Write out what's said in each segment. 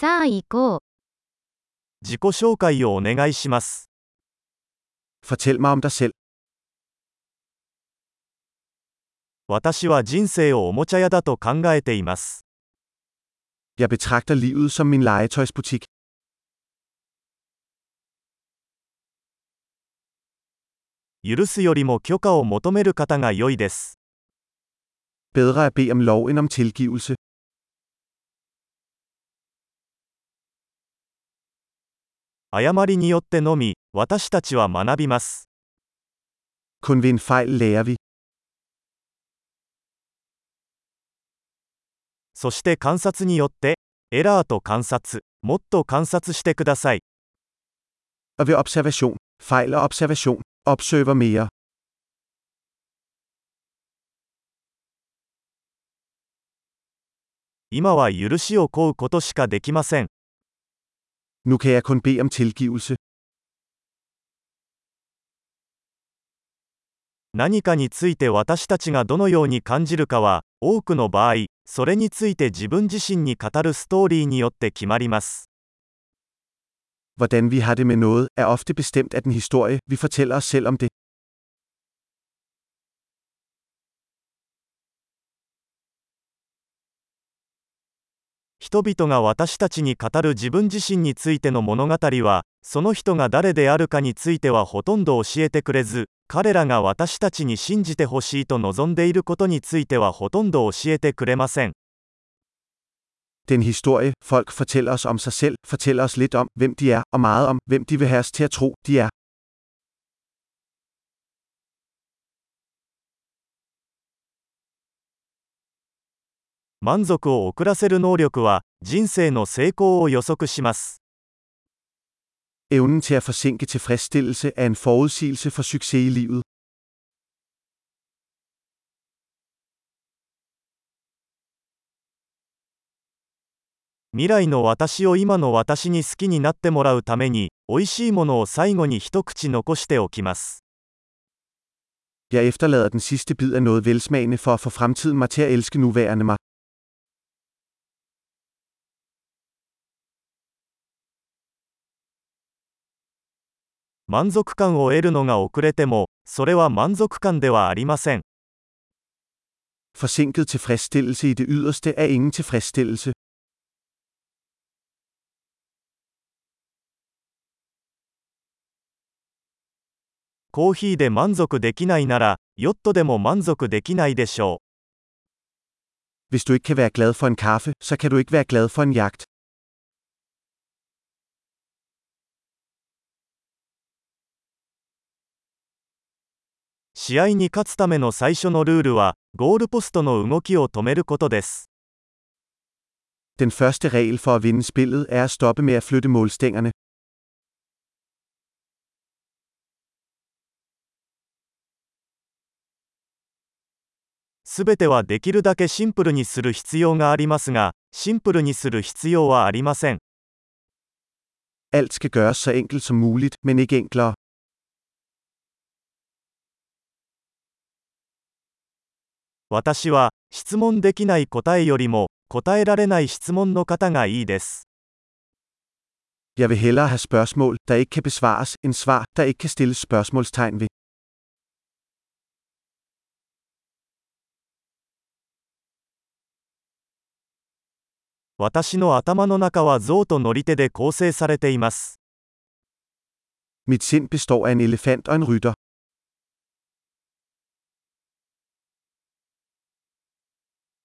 さあ行こう。自己紹介をお願いします。私は人生をおもちゃ屋だと考えています。許すよりも許可を求める方が良いです。誤りによってのみ私たちは学びます。そして観察によってエラーと観察もっと観察してください。今は許しを請うことしかできません。Nu kan kun bede om tilgivelse. 何かについて私たちがどのように感じるかは多くの場合それについて自分自身に語るストーリーによって決まります人々が私たちに語る自分自身についての物語は、その人が誰であるかについてはほとんど教えてくれず、彼らが私たちに信じてほしいと望んでいることについてはほとんど教えてくれません。Den historie, folk fortæller os om sig selv, fortæller os lidt om, hvem de er, og meget om, hvem de vil have os til at tro, de er. 満足を遅らせる能力は、人生の成功を予測します。Evnen til at forsinke tilfredsstillelse er en forudsigelse for succes i livet. 未来の私を今の私に好きになってもらうために、美味しいものを最後に一口残しておきます。Jeg efterlader den sidste bid af noget velsmagende for at få fremtiden mig til at elske nuværende mig. 満足感を得るのが遅れても、それは満足感ではありません。Forsinket tilfredsstillelse i det yderste er ingen tilfredsstillelse. コーヒーで満足できないなら、ヨットでも満足できないでしょう。Hvis du ikke kan være glad for en kaffe, så kan du ikke være glad for en jagt. 試合に勝つための最初のルールは、ゴールポストの動きを止めることです。Den første regel for at vinde spillet er at stoppe med at flytte målstængerne. すべてはできるだけシンプルにする必要がありますが、シンプルにする必要はありません。Alt skal gøres så enkelt som muligt, men ikke enklere. 私は質問できない答えよりも答えられない質問の方がいいです。私の頭の中は象と乗り手で構成されています。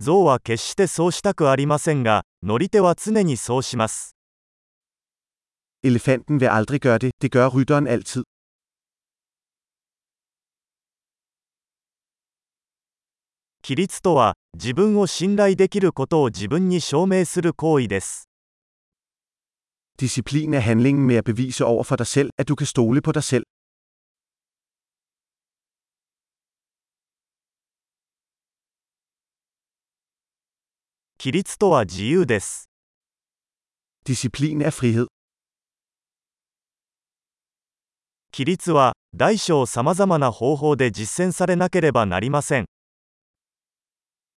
象は決してそうしたくありませんが、乗り手は常にそうします。Elefanten vil aldrig gøre det, det gør rytteren altid. 危規律とは、自分を信頼できることを自分に証明する行為です。Disciplin er handlingen med at bevise over for dig selv, at du kan stole på dig selv. 規律とは自由です。Disciplin er frihed. 規律は、大小さまざまな方法で実践されなければなりません。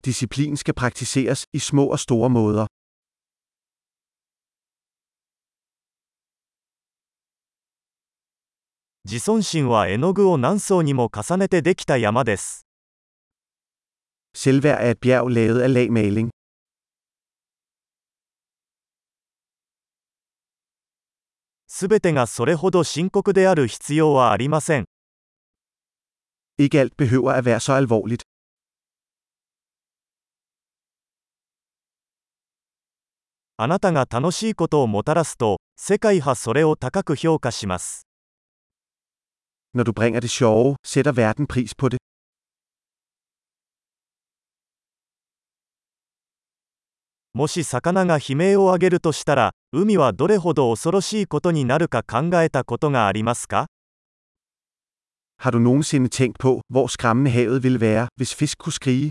Disciplin skal praktiseres i små og store måder. 自尊心は絵の具を何層にも重ねてできた山です。Selvværd er et bjerg lavet af lagmaling. すべてがそれほど深刻である必要はありません。あなたが楽しいことをもたらすと、世界はそれを高く評価します。もし魚が悲鳴を上げるとしたら、海はどれほど恐ろしいことになるか考えたことがありますか Har du nogensinde tænkt på, hvor skræmmende havet ville være, hvis fisk kunne skrige?